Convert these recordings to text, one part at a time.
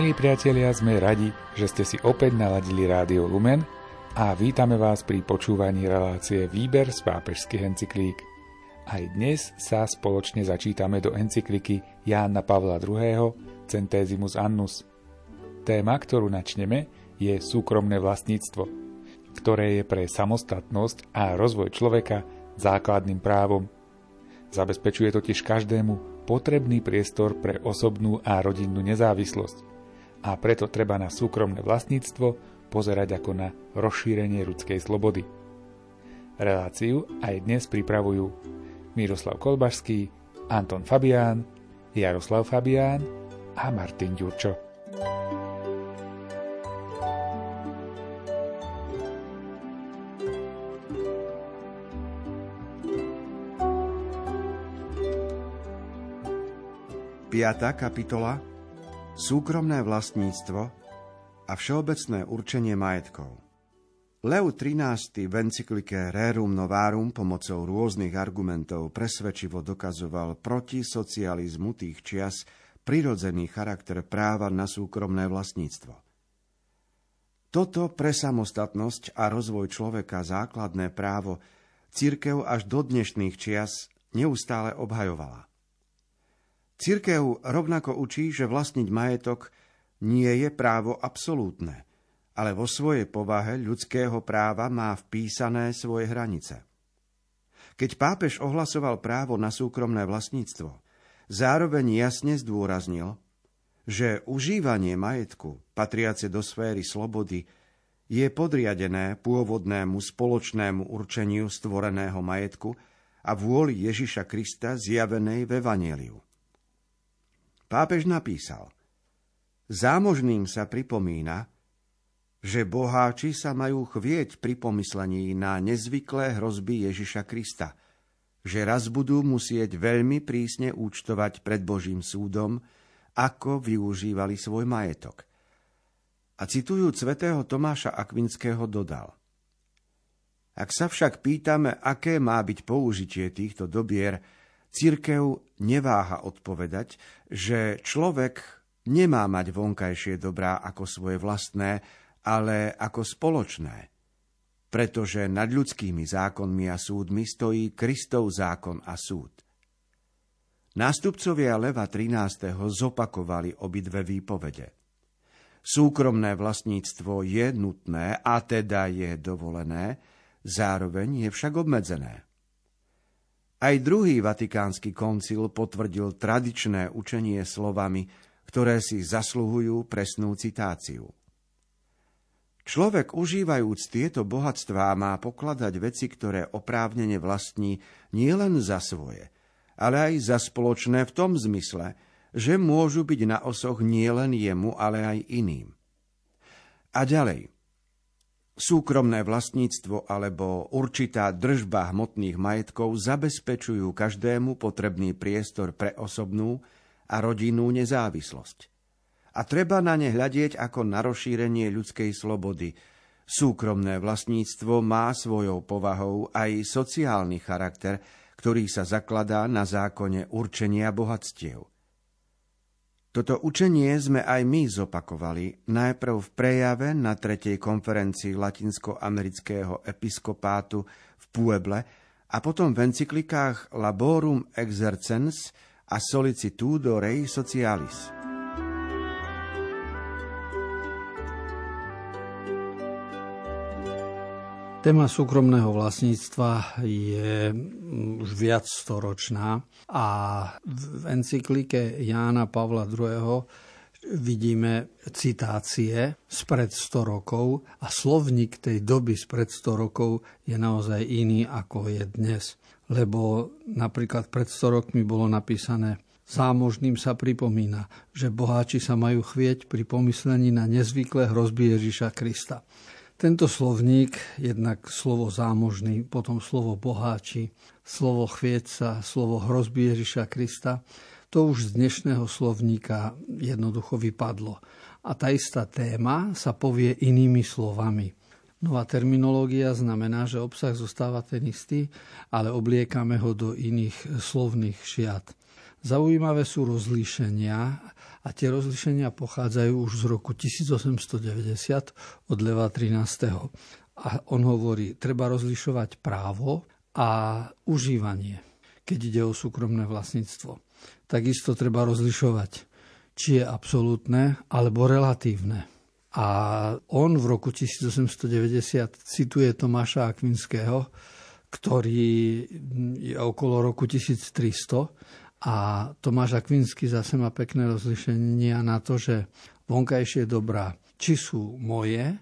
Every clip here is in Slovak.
Milí priatelia, sme radi, že ste si opäť naladili Rádio Lumen a vítame vás pri počúvaní relácie Výber z pápežských encyklík. Aj dnes sa spoločne začítame do encykliky Jána Pavla II. Centesimus Annus. Téma, ktorú načneme, je súkromné vlastníctvo, ktoré je pre samostatnosť a rozvoj človeka základným právom. Zabezpečuje totiž každému potrebný priestor pre osobnú a rodinnú nezávislosť a preto treba na súkromné vlastníctvo pozerať ako na rozšírenie ľudskej slobody. Reláciu aj dnes pripravujú Miroslav Kolbašský, Anton Fabián, Jaroslav Fabián a Martin Ďurčo. Piatá kapitola súkromné vlastníctvo a všeobecné určenie majetkov. Leo XIII v encyklike Rerum Novarum pomocou rôznych argumentov presvedčivo dokazoval proti socializmu tých čias prirodzený charakter práva na súkromné vlastníctvo. Toto pre samostatnosť a rozvoj človeka základné právo církev až do dnešných čias neustále obhajovala. Cirkev rovnako učí, že vlastniť majetok nie je právo absolútne, ale vo svojej povahe ľudského práva má vpísané svoje hranice. Keď pápež ohlasoval právo na súkromné vlastníctvo, zároveň jasne zdôraznil, že užívanie majetku, patriace do sféry slobody, je podriadené pôvodnému spoločnému určeniu stvoreného majetku a vôli Ježiša Krista zjavenej v Evangeliu. Pápež napísal, zámožným sa pripomína, že boháči sa majú chvieť pri pomyslení na nezvyklé hrozby Ježiša Krista, že raz budú musieť veľmi prísne účtovať pred Božím súdom, ako využívali svoj majetok. A citujúc svätého Tomáša Akvinského dodal. Ak sa však pýtame, aké má byť použitie týchto dobier, Církev neváha odpovedať, že človek nemá mať vonkajšie dobrá ako svoje vlastné, ale ako spoločné. Pretože nad ľudskými zákonmi a súdmi stojí Kristov zákon a súd. Nástupcovia Leva 13. zopakovali obidve výpovede. Súkromné vlastníctvo je nutné a teda je dovolené, zároveň je však obmedzené. Aj druhý vatikánsky koncil potvrdil tradičné učenie slovami, ktoré si zasluhujú presnú citáciu. Človek užívajúc tieto bohatstvá má pokladať veci, ktoré oprávnene vlastní nielen za svoje, ale aj za spoločné v tom zmysle, že môžu byť na osoch nielen jemu, ale aj iným. A ďalej – Súkromné vlastníctvo alebo určitá držba hmotných majetkov zabezpečujú každému potrebný priestor pre osobnú a rodinnú nezávislosť. A treba na ne hľadieť ako na rozšírenie ľudskej slobody. Súkromné vlastníctvo má svojou povahou aj sociálny charakter, ktorý sa zakladá na zákone určenia bohatstiev. Toto učenie sme aj my zopakovali, najprv v prejave na tretej konferencii latinskoamerického episkopátu v Pueble a potom v encyklikách Laborum Exercens a Solicitudo Rei Socialis. Téma súkromného vlastníctva je mm, už viac storočná a v encyklike Jána Pavla II. vidíme citácie spred 100 rokov a slovník tej doby spred 100 rokov je naozaj iný ako je dnes. Lebo napríklad pred 100 rokmi bolo napísané Zámožným sa pripomína, že boháči sa majú chvieť pri pomyslení na nezvyklé hrozby Ježiša Krista. Tento slovník, jednak slovo zámožný, potom slovo boháči, slovo chvieca, slovo hrozby Ježiša Krista, to už z dnešného slovníka jednoducho vypadlo. A tá istá téma sa povie inými slovami. Nová terminológia znamená, že obsah zostáva ten istý, ale obliekame ho do iných slovných šiat. Zaujímavé sú rozlíšenia A tie rozlišenia pochádzajú už z roku 1890 od Leva 13. A on hovorí, treba rozlišovať právo a užívanie, keď ide o súkromné vlastníctvo. Takisto treba rozlišovať, či je absolútne alebo relatívne. A on v roku 1890 cituje Tomáša Akvinského, ktorý je okolo roku 1300 a Tomáš Akvinsky zase má pekné rozlišenia na to, že vonkajšie dobrá, či sú moje,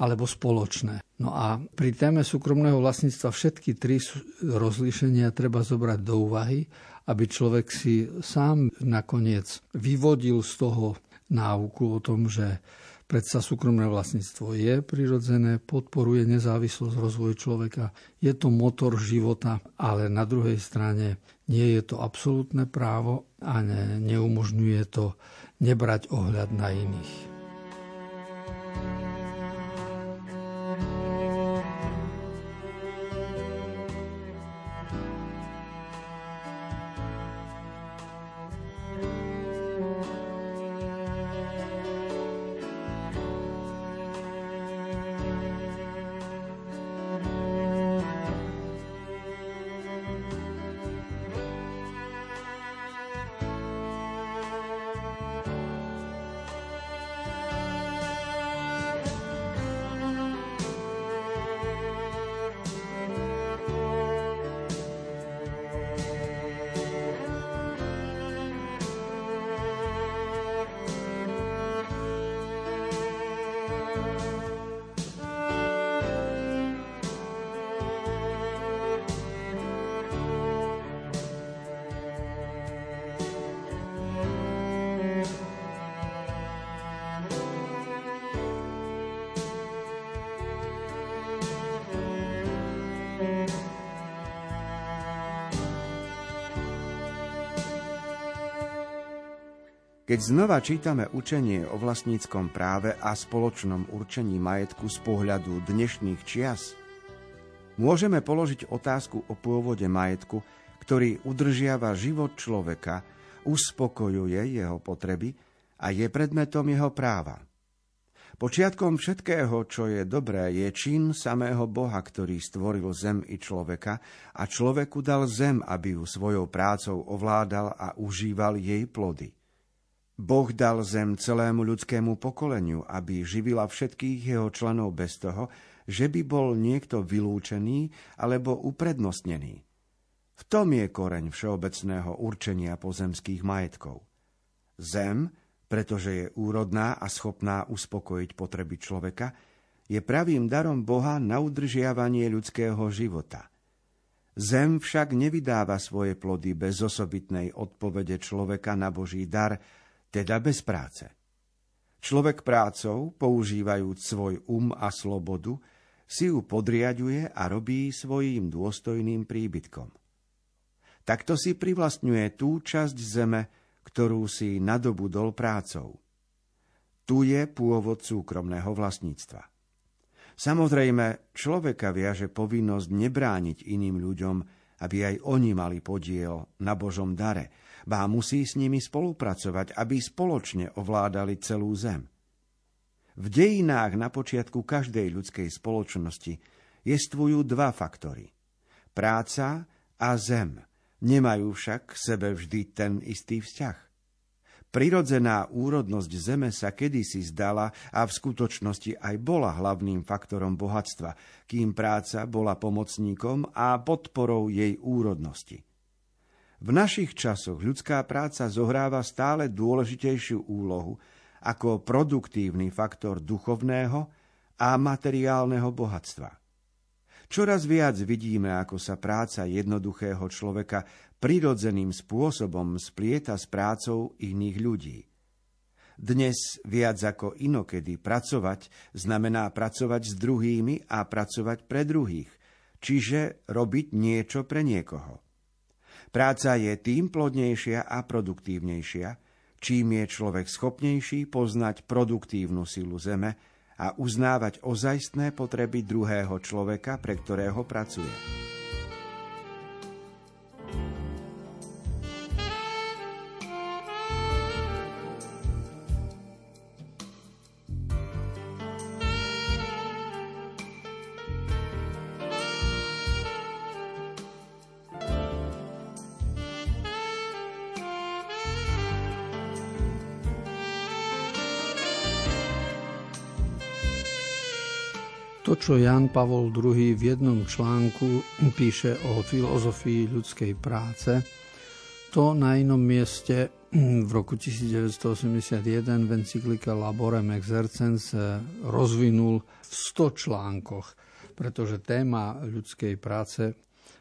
alebo spoločné. No a pri téme súkromného vlastníctva všetky tri rozlišenia treba zobrať do úvahy, aby človek si sám nakoniec vyvodil z toho náuku o tom, že Predsa súkromné vlastníctvo je prirodzené, podporuje nezávislosť rozvoju človeka, je to motor života, ale na druhej strane nie je to absolútne právo a ne, neumožňuje to nebrať ohľad na iných. Keď znova čítame učenie o vlastníckom práve a spoločnom určení majetku z pohľadu dnešných čias, môžeme položiť otázku o pôvode majetku, ktorý udržiava život človeka, uspokojuje jeho potreby a je predmetom jeho práva. Počiatkom všetkého, čo je dobré, je čin samého Boha, ktorý stvoril zem i človeka a človeku dal zem, aby ju svojou prácou ovládal a užíval jej plody. Boh dal zem celému ľudskému pokoleniu, aby živila všetkých jeho členov bez toho, že by bol niekto vylúčený alebo uprednostnený. V tom je koreň všeobecného určenia pozemských majetkov. Zem, pretože je úrodná a schopná uspokojiť potreby človeka, je pravým darom Boha na udržiavanie ľudského života. Zem však nevydáva svoje plody bez osobitnej odpovede človeka na Boží dar, teda bez práce. Človek prácou, používajúc svoj um a slobodu, si ju podriaduje a robí svojím dôstojným príbytkom. Takto si privlastňuje tú časť zeme, ktorú si nadobudol prácou. Tu je pôvod súkromného vlastníctva. Samozrejme, človeka viaže povinnosť nebrániť iným ľuďom, aby aj oni mali podiel na Božom dare, bá musí s nimi spolupracovať, aby spoločne ovládali celú zem. V dejinách na počiatku každej ľudskej spoločnosti jestvujú dva faktory. Práca a zem. Nemajú však k sebe vždy ten istý vzťah. Prirodzená úrodnosť zeme sa kedysi zdala a v skutočnosti aj bola hlavným faktorom bohatstva, kým práca bola pomocníkom a podporou jej úrodnosti. V našich časoch ľudská práca zohráva stále dôležitejšiu úlohu ako produktívny faktor duchovného a materiálneho bohatstva. Čoraz viac vidíme, ako sa práca jednoduchého človeka prirodzeným spôsobom splieta s prácou iných ľudí. Dnes viac ako inokedy pracovať znamená pracovať s druhými a pracovať pre druhých, čiže robiť niečo pre niekoho. Práca je tým plodnejšia a produktívnejšia, čím je človek schopnejší poznať produktívnu silu zeme a uznávať ozajstné potreby druhého človeka, pre ktorého pracuje. To, čo Jan Pavol II v jednom článku píše o filozofii ľudskej práce, to na inom mieste v roku 1981 v encyklike Laborem Exercens rozvinul v 100 článkoch, pretože téma ľudskej práce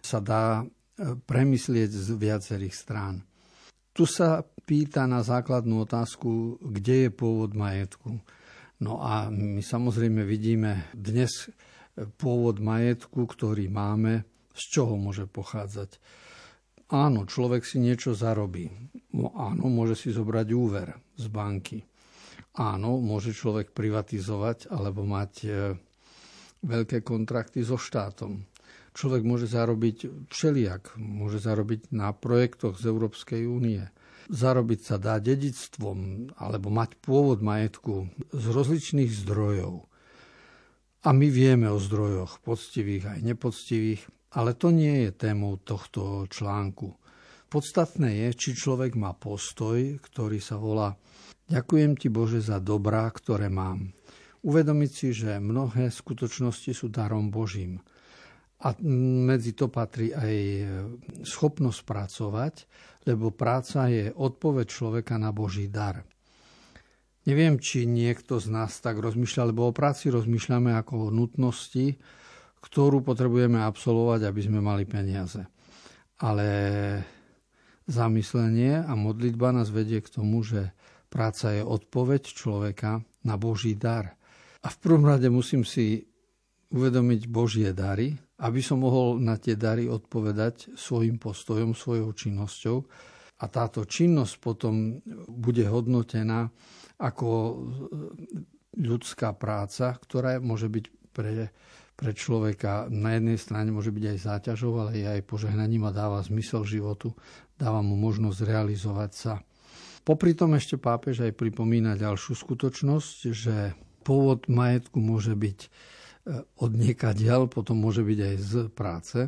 sa dá e, premyslieť z viacerých strán. Tu sa pýta na základnú otázku, kde je pôvod majetku. No a my samozrejme vidíme dnes pôvod majetku, ktorý máme, z čoho môže pochádzať. Áno, človek si niečo zarobí. No, áno, môže si zobrať úver z banky. Áno, môže človek privatizovať alebo mať e, veľké kontrakty so štátom. Človek môže zarobiť všelijak. Môže zarobiť na projektoch z Európskej únie zarobiť sa dá dedictvom alebo mať pôvod majetku z rozličných zdrojov. A my vieme o zdrojoch, poctivých aj nepoctivých, ale to nie je témou tohto článku. Podstatné je, či človek má postoj, ktorý sa volá Ďakujem ti Bože za dobrá, ktoré mám. Uvedomiť si, že mnohé skutočnosti sú darom Božím. A medzi to patrí aj schopnosť pracovať, lebo práca je odpoveď človeka na Boží dar. Neviem, či niekto z nás tak rozmýšľa, lebo o práci rozmýšľame ako o nutnosti, ktorú potrebujeme absolvovať, aby sme mali peniaze. Ale zamyslenie a modlitba nás vedie k tomu, že práca je odpoveď človeka na Boží dar. A v prvom rade musím si uvedomiť Božie dary, aby som mohol na tie dary odpovedať svojim postojom, svojou činnosťou. A táto činnosť potom bude hodnotená ako ľudská práca, ktorá môže byť pre, pre človeka na jednej strane môže byť aj záťažou, ale je aj požehnaním a dáva zmysel životu, dáva mu možnosť realizovať sa. Popri tom ešte pápež aj pripomína ďalšiu skutočnosť, že pôvod majetku môže byť od niekadiaľ, potom môže byť aj z práce.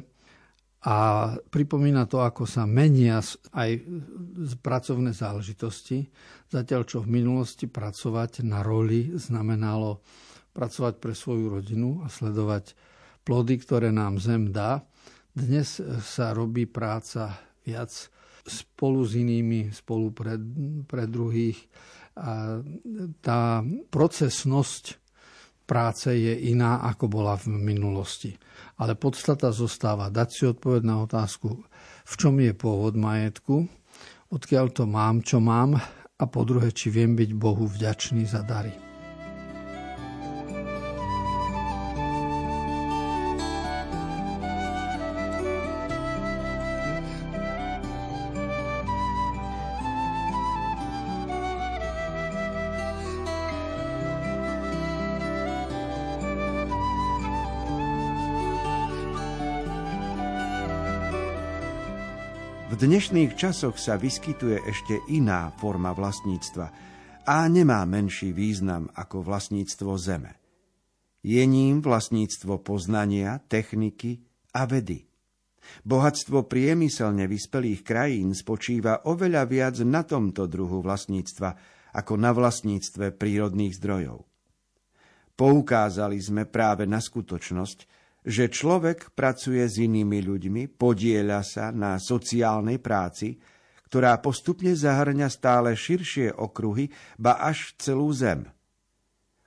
A pripomína to, ako sa menia aj pracovné záležitosti. Zatiaľ, čo v minulosti pracovať na roli znamenalo pracovať pre svoju rodinu a sledovať plody, ktoré nám zem dá. Dnes sa robí práca viac spolu s inými, spolu pre, pre druhých. A tá procesnosť práce je iná, ako bola v minulosti. Ale podstata zostáva dať si odpoveď na otázku, v čom je pôvod majetku, odkiaľ to mám, čo mám a po druhé, či viem byť Bohu vďačný za dary. Dnešných časoch sa vyskytuje ešte iná forma vlastníctva a nemá menší význam ako vlastníctvo zeme. Je ním vlastníctvo poznania, techniky a vedy. Bohatstvo priemyselne vyspelých krajín spočíva oveľa viac na tomto druhu vlastníctva ako na vlastníctve prírodných zdrojov. Poukázali sme práve na skutočnosť, že človek pracuje s inými ľuďmi, podieľa sa na sociálnej práci, ktorá postupne zahrňa stále širšie okruhy, ba až celú zem.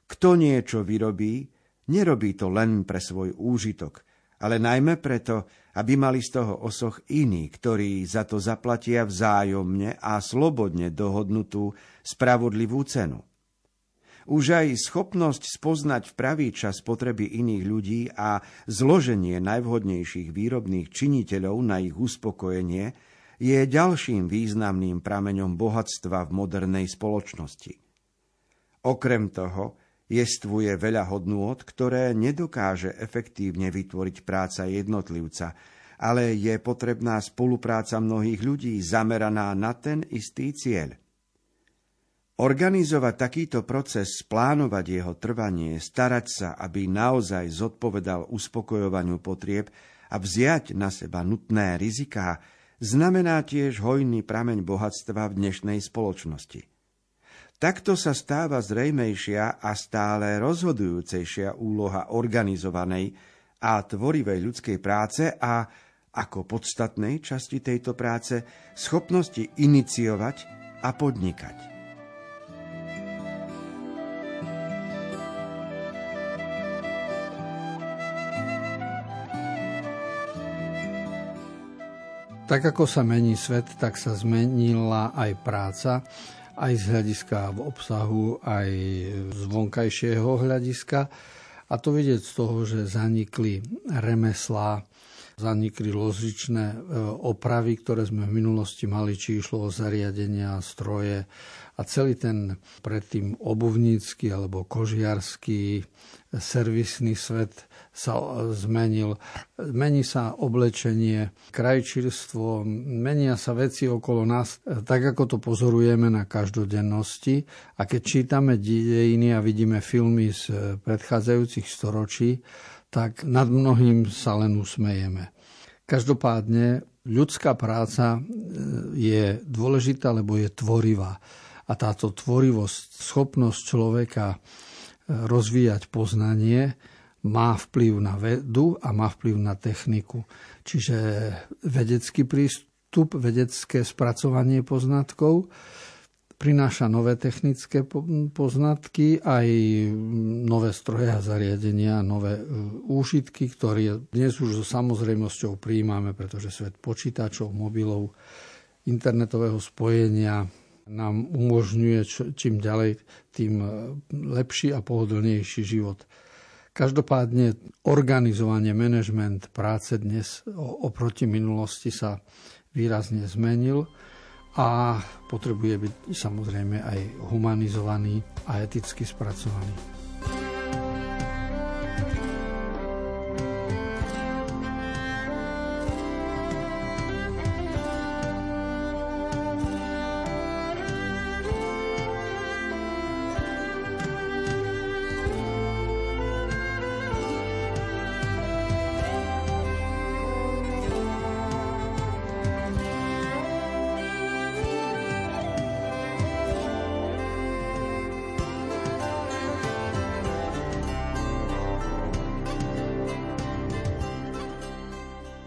Kto niečo vyrobí, nerobí to len pre svoj úžitok, ale najmä preto, aby mali z toho osoch iní, ktorí za to zaplatia vzájomne a slobodne dohodnutú spravodlivú cenu. Už aj schopnosť spoznať v pravý čas potreby iných ľudí a zloženie najvhodnejších výrobných činiteľov na ich uspokojenie je ďalším významným prameňom bohatstva v modernej spoločnosti. Okrem toho, jestvuje veľa hodnôt, ktoré nedokáže efektívne vytvoriť práca jednotlivca, ale je potrebná spolupráca mnohých ľudí zameraná na ten istý cieľ – Organizovať takýto proces, plánovať jeho trvanie, starať sa, aby naozaj zodpovedal uspokojovaniu potrieb a vziať na seba nutné riziká, znamená tiež hojný prameň bohatstva v dnešnej spoločnosti. Takto sa stáva zrejmejšia a stále rozhodujúcejšia úloha organizovanej a tvorivej ľudskej práce a ako podstatnej časti tejto práce schopnosti iniciovať a podnikať. Tak ako sa mení svet, tak sa zmenila aj práca, aj z hľadiska v obsahu, aj z vonkajšieho hľadiska. A to vidieť z toho, že zanikli remeslá, zanikli ložičné e, opravy, ktoré sme v minulosti mali, či išlo o zariadenia, stroje a celý ten predtým obuvnícky alebo kožiarský servisný svet sa zmenil. Mení sa oblečenie, krajčírstvo, menia sa veci okolo nás, tak ako to pozorujeme na každodennosti. A keď čítame dejiny a vidíme filmy z predchádzajúcich storočí, tak nad mnohým sa len usmejeme. Každopádne ľudská práca e, je dôležitá, lebo je tvorivá. A táto tvorivosť, schopnosť človeka e, rozvíjať poznanie, má vplyv na vedu a má vplyv na techniku. Čiže vedecký prístup, vedecké spracovanie poznatkov prináša nové technické poznatky, aj nové stroje a zariadenia, nové e, úžitky, ktoré dnes už so samozrejmosťou príjmame, pretože svet počítačov, mobilov, internetového spojenia nám umožňuje čím ďalej, tým e, lepší a pohodlnejší život. Každopádne organizovanie, manažment práce dnes oproti minulosti sa výrazne zmenil a potrebuje byť samozrejme aj humanizovaný a eticky spracovaný.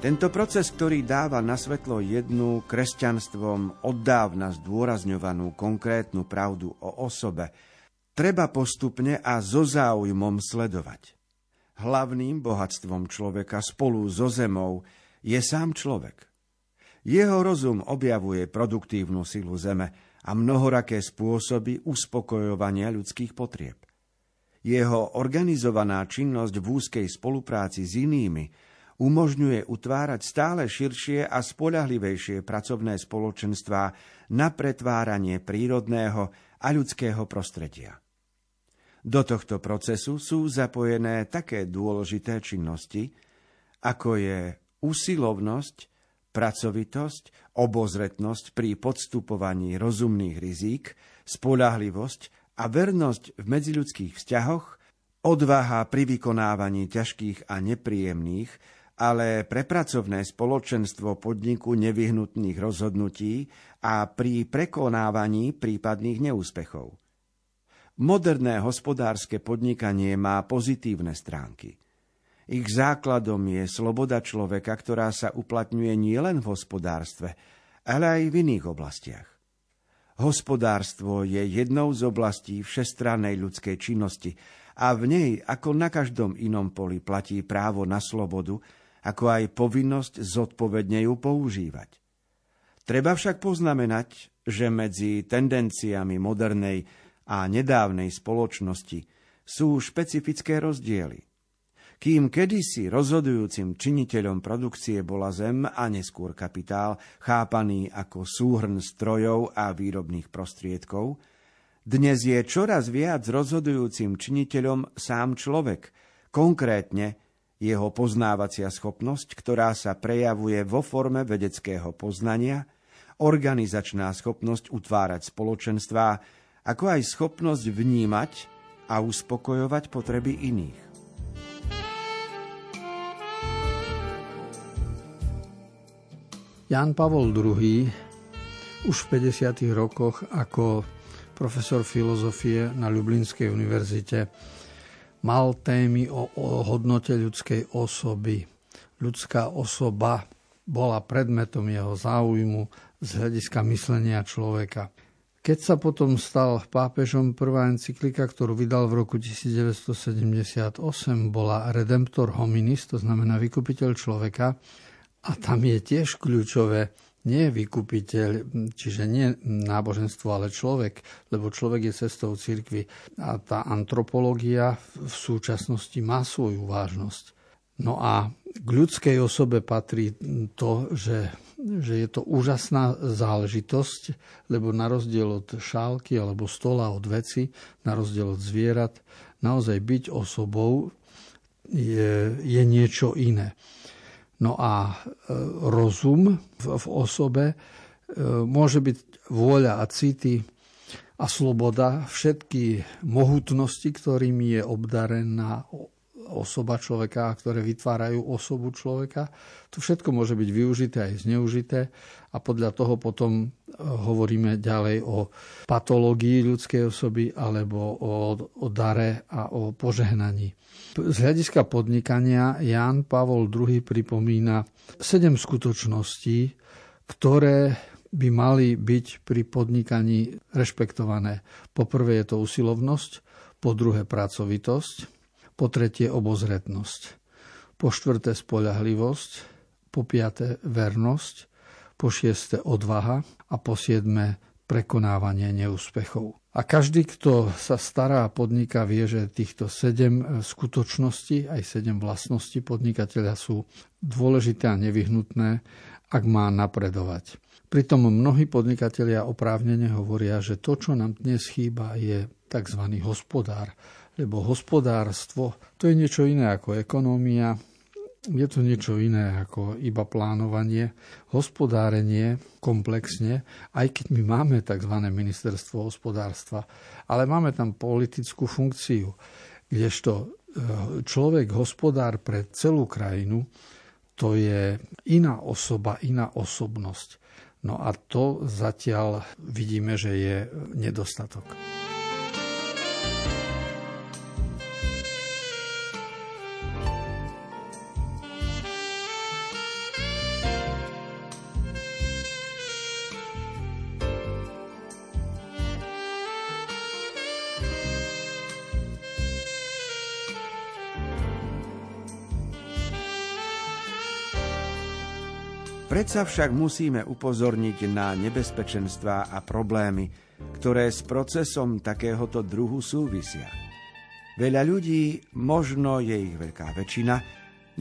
Tento proces, ktorý dáva na svetlo jednu kresťanstvom oddávna zdôrazňovanú konkrétnu pravdu o osobe, treba postupne a so záujmom sledovať. Hlavným bohatstvom človeka spolu so zemou je sám človek. Jeho rozum objavuje produktívnu silu zeme a mnohoraké spôsoby uspokojovania ľudských potrieb. Jeho organizovaná činnosť v úzkej spolupráci s inými umožňuje utvárať stále širšie a spolahlivejšie pracovné spoločenstvá na pretváranie prírodného a ľudského prostredia. Do tohto procesu sú zapojené také dôležité činnosti, ako je usilovnosť, pracovitosť, obozretnosť pri podstupovaní rozumných rizík, spolahlivosť a vernosť v medziľudských vzťahoch, odvaha pri vykonávaní ťažkých a nepríjemných, ale pre pracovné spoločenstvo podniku nevyhnutných rozhodnutí a pri prekonávaní prípadných neúspechov. Moderné hospodárske podnikanie má pozitívne stránky. Ich základom je sloboda človeka, ktorá sa uplatňuje nielen v hospodárstve, ale aj v iných oblastiach. Hospodárstvo je jednou z oblastí všestrannej ľudskej činnosti a v nej, ako na každom inom poli, platí právo na slobodu, ako aj povinnosť zodpovedne ju používať. Treba však poznamenať, že medzi tendenciami modernej a nedávnej spoločnosti sú špecifické rozdiely. Kým kedysi rozhodujúcim činiteľom produkcie bola zem a neskôr kapitál, chápaný ako súhrn strojov a výrobných prostriedkov, dnes je čoraz viac rozhodujúcim činiteľom sám človek, konkrétne jeho poznávacia schopnosť, ktorá sa prejavuje vo forme vedeckého poznania, organizačná schopnosť utvárať spoločenstvá, ako aj schopnosť vnímať a uspokojovať potreby iných. Jan Pavol II už v 50. rokoch ako profesor filozofie na Ljublinskej univerzite, mal témy o, o hodnote ľudskej osoby. Ľudská osoba bola predmetom jeho záujmu z hľadiska myslenia človeka. Keď sa potom stal pápežom, prvá encyklika, ktorú vydal v roku 1978, bola Redemptor hominis, to znamená vykupiteľ človeka. A tam je tiež kľúčové, nie vykupiteľ, čiže nie náboženstvo, ale človek, lebo človek je cestou cirkvi. A tá antropológia v súčasnosti má svoju vážnosť. No a k ľudskej osobe patrí to, že, že je to úžasná záležitosť, lebo na rozdiel od šálky alebo stola od veci, na rozdiel od zvierat, naozaj byť osobou je, je niečo iné. No a e, rozum v, osobe e, môže byť vôľa a city a sloboda, všetky mohutnosti, ktorými je obdarená osoba človeka, ktoré vytvárajú osobu človeka. To všetko môže byť využité aj zneužité a podľa toho potom e, hovoríme ďalej o patológii ľudskej osoby alebo o, o dare a o požehnaní. Z hľadiska podnikania Jan Pavol II pripomína sedem skutočností, ktoré by mali byť pri podnikaní rešpektované. Po prvé je to usilovnosť, po druhé pracovitosť, po tretie obozretnosť, po štvrté spoľahlivosť, po piaté vernosť, po šiesté odvaha a po siedme prekonávanie neúspechov. A každý, kto sa stará a podniká, vie, že týchto sedem skutočností, aj sedem vlastností podnikateľa sú dôležité a nevyhnutné, ak má napredovať. Pritom mnohí podnikatelia oprávnene hovoria, že to, čo nám dnes chýba, je tzv. hospodár, lebo hospodárstvo to je niečo iné ako ekonómia, je to niečo iné ako iba plánovanie, hospodárenie komplexne, aj keď my máme tzv. ministerstvo hospodárstva, ale máme tam politickú funkciu, kdežto e, človek, hospodár pre celú krajinu, to je iná osoba, iná osobnosť. No a to zatiaľ vidíme, že je nedostatok. Predsa však musíme upozorniť na nebezpečenstvá a problémy, ktoré s procesom takéhoto druhu súvisia. Veľa ľudí, možno je ich veľká väčšina,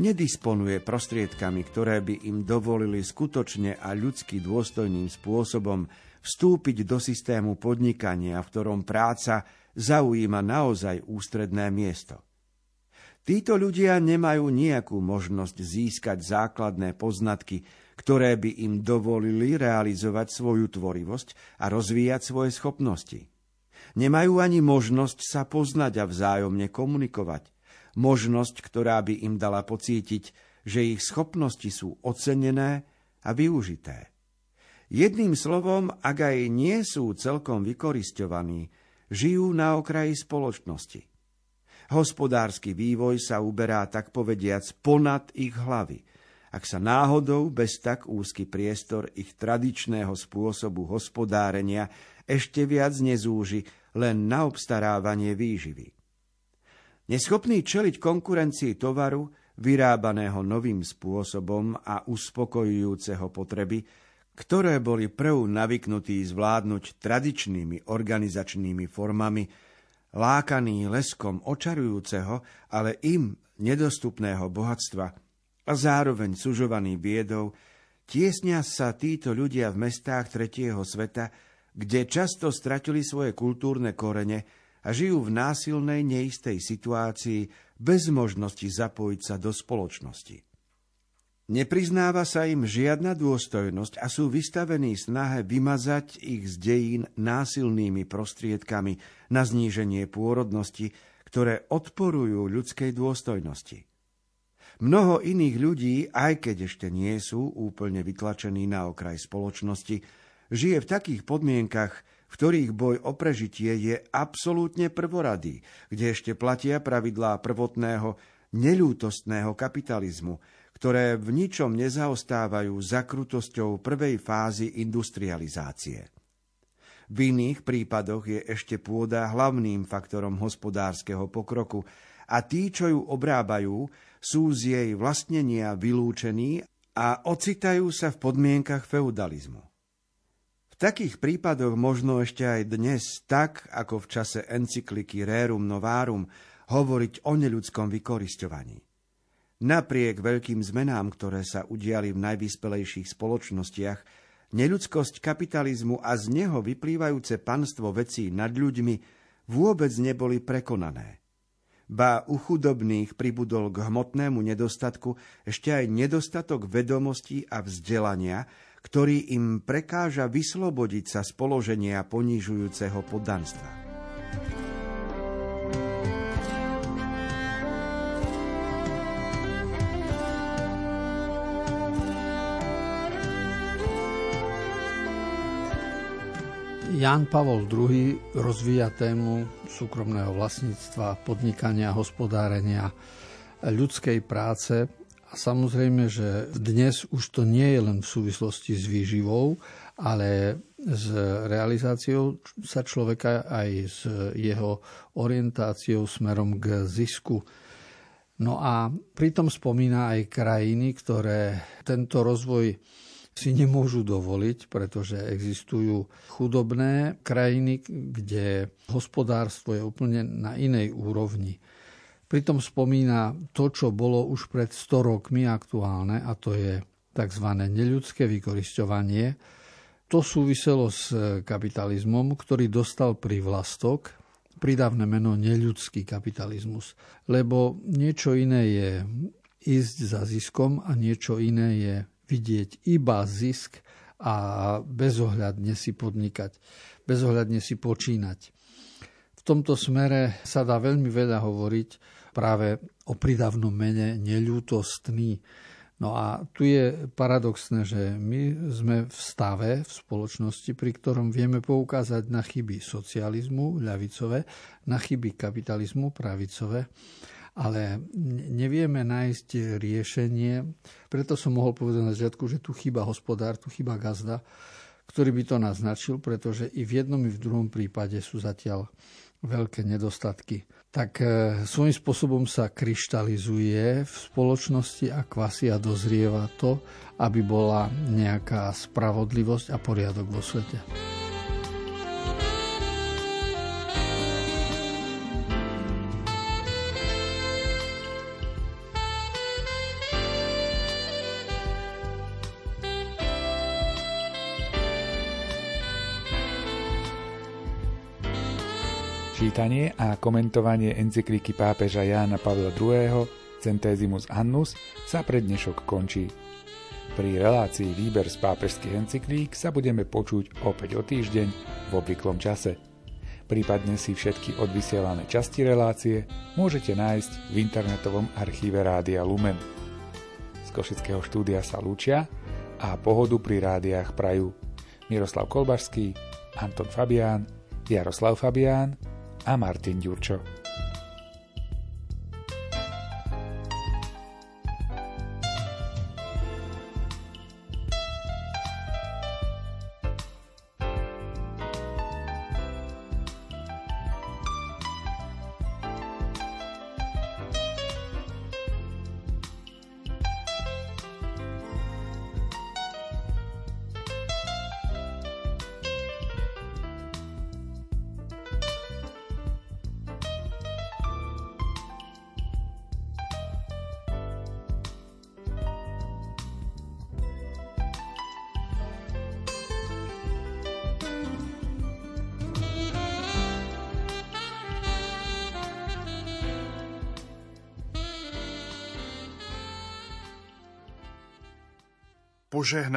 nedisponuje prostriedkami, ktoré by im dovolili skutočne a ľudsky dôstojným spôsobom vstúpiť do systému podnikania, v ktorom práca zaujíma naozaj ústredné miesto. Títo ľudia nemajú nejakú možnosť získať základné poznatky, ktoré by im dovolili realizovať svoju tvorivosť a rozvíjať svoje schopnosti. Nemajú ani možnosť sa poznať a vzájomne komunikovať. Možnosť, ktorá by im dala pocítiť, že ich schopnosti sú ocenené a využité. Jedným slovom, ak aj nie sú celkom vykoristovaní, žijú na okraji spoločnosti. Hospodársky vývoj sa uberá tak povediac ponad ich hlavy – ak sa náhodou bez tak úzky priestor ich tradičného spôsobu hospodárenia ešte viac nezúži len na obstarávanie výživy. Neschopný čeliť konkurencii tovaru, vyrábaného novým spôsobom a uspokojujúceho potreby, ktoré boli prv navyknutí zvládnuť tradičnými organizačnými formami, lákaný leskom očarujúceho, ale im nedostupného bohatstva – a zároveň sužovaní biedou, tiesnia sa títo ľudia v mestách tretieho sveta, kde často stratili svoje kultúrne korene a žijú v násilnej, neistej situácii bez možnosti zapojiť sa do spoločnosti. Nepriznáva sa im žiadna dôstojnosť a sú vystavení snahe vymazať ich z dejín násilnými prostriedkami na zníženie pôrodnosti, ktoré odporujú ľudskej dôstojnosti. Mnoho iných ľudí, aj keď ešte nie sú úplne vytlačení na okraj spoločnosti, žije v takých podmienkach, v ktorých boj o prežitie je absolútne prvoradý, kde ešte platia pravidlá prvotného neľútostného kapitalizmu, ktoré v ničom nezaostávajú za krutosťou prvej fázy industrializácie. V iných prípadoch je ešte pôda hlavným faktorom hospodárskeho pokroku a tí, čo ju obrábajú, sú z jej vlastnenia vylúčení a ocitajú sa v podmienkach feudalizmu. V takých prípadoch možno ešte aj dnes, tak ako v čase encykliky Rerum Novarum, hovoriť o neľudskom vykoristovaní. Napriek veľkým zmenám, ktoré sa udiali v najvyspelejších spoločnostiach, neľudskosť kapitalizmu a z neho vyplývajúce panstvo vecí nad ľuďmi vôbec neboli prekonané. Ba u chudobných pribudol k hmotnému nedostatku ešte aj nedostatok vedomostí a vzdelania, ktorý im prekáža vyslobodiť sa z položenia ponižujúceho poddanstva. Jan Pavol II rozvíja tému súkromného vlastníctva, podnikania, hospodárenia, ľudskej práce samozrejme, že dnes už to nie je len v súvislosti s výživou, ale s realizáciou sa človeka aj s jeho orientáciou smerom k zisku. No a pritom spomína aj krajiny, ktoré tento rozvoj si nemôžu dovoliť, pretože existujú chudobné krajiny, kde hospodárstvo je úplne na inej úrovni. Pritom spomína to, čo bolo už pred 100 rokmi aktuálne, a to je tzv. neľudské vykorisťovanie. To súviselo s kapitalizmom, ktorý dostal privlastok, pridávne meno neľudský kapitalizmus. Lebo niečo iné je ísť za ziskom a niečo iné je vidieť iba zisk a bezohľadne si podnikať, bezohľadne si počínať. V tomto smere sa dá veľmi veľa hovoriť práve o pridavnom mene neľútostný. No a tu je paradoxné, že my sme v stave, v spoločnosti, pri ktorom vieme poukázať na chyby socializmu, ľavicové, na chyby kapitalizmu, pravicové, ale nevieme nájsť riešenie. Preto som mohol povedať na začiatku, že tu chyba hospodár, tu chyba gazda, ktorý by to naznačil, pretože i v jednom, i v druhom prípade sú zatiaľ veľké nedostatky, tak e, svojím spôsobom sa kryštalizuje v spoločnosti a kvasi a dozrieva to, aby bola nejaká spravodlivosť a poriadok vo svete. Čítanie a komentovanie encykliky pápeža Jána Pavla II. Centesimus Annus sa pre dnešok končí. Pri relácii Výber z pápežských encyklík sa budeme počuť opäť o týždeň v obvyklom čase. Prípadne si všetky odvysielané časti relácie môžete nájsť v internetovom archíve Rádia Lumen. Z Košického štúdia sa lúčia a pohodu pri rádiách prajú Miroslav Kolbašský, Anton Fabián, Jaroslav Fabián a Martin Ďurčo. požehná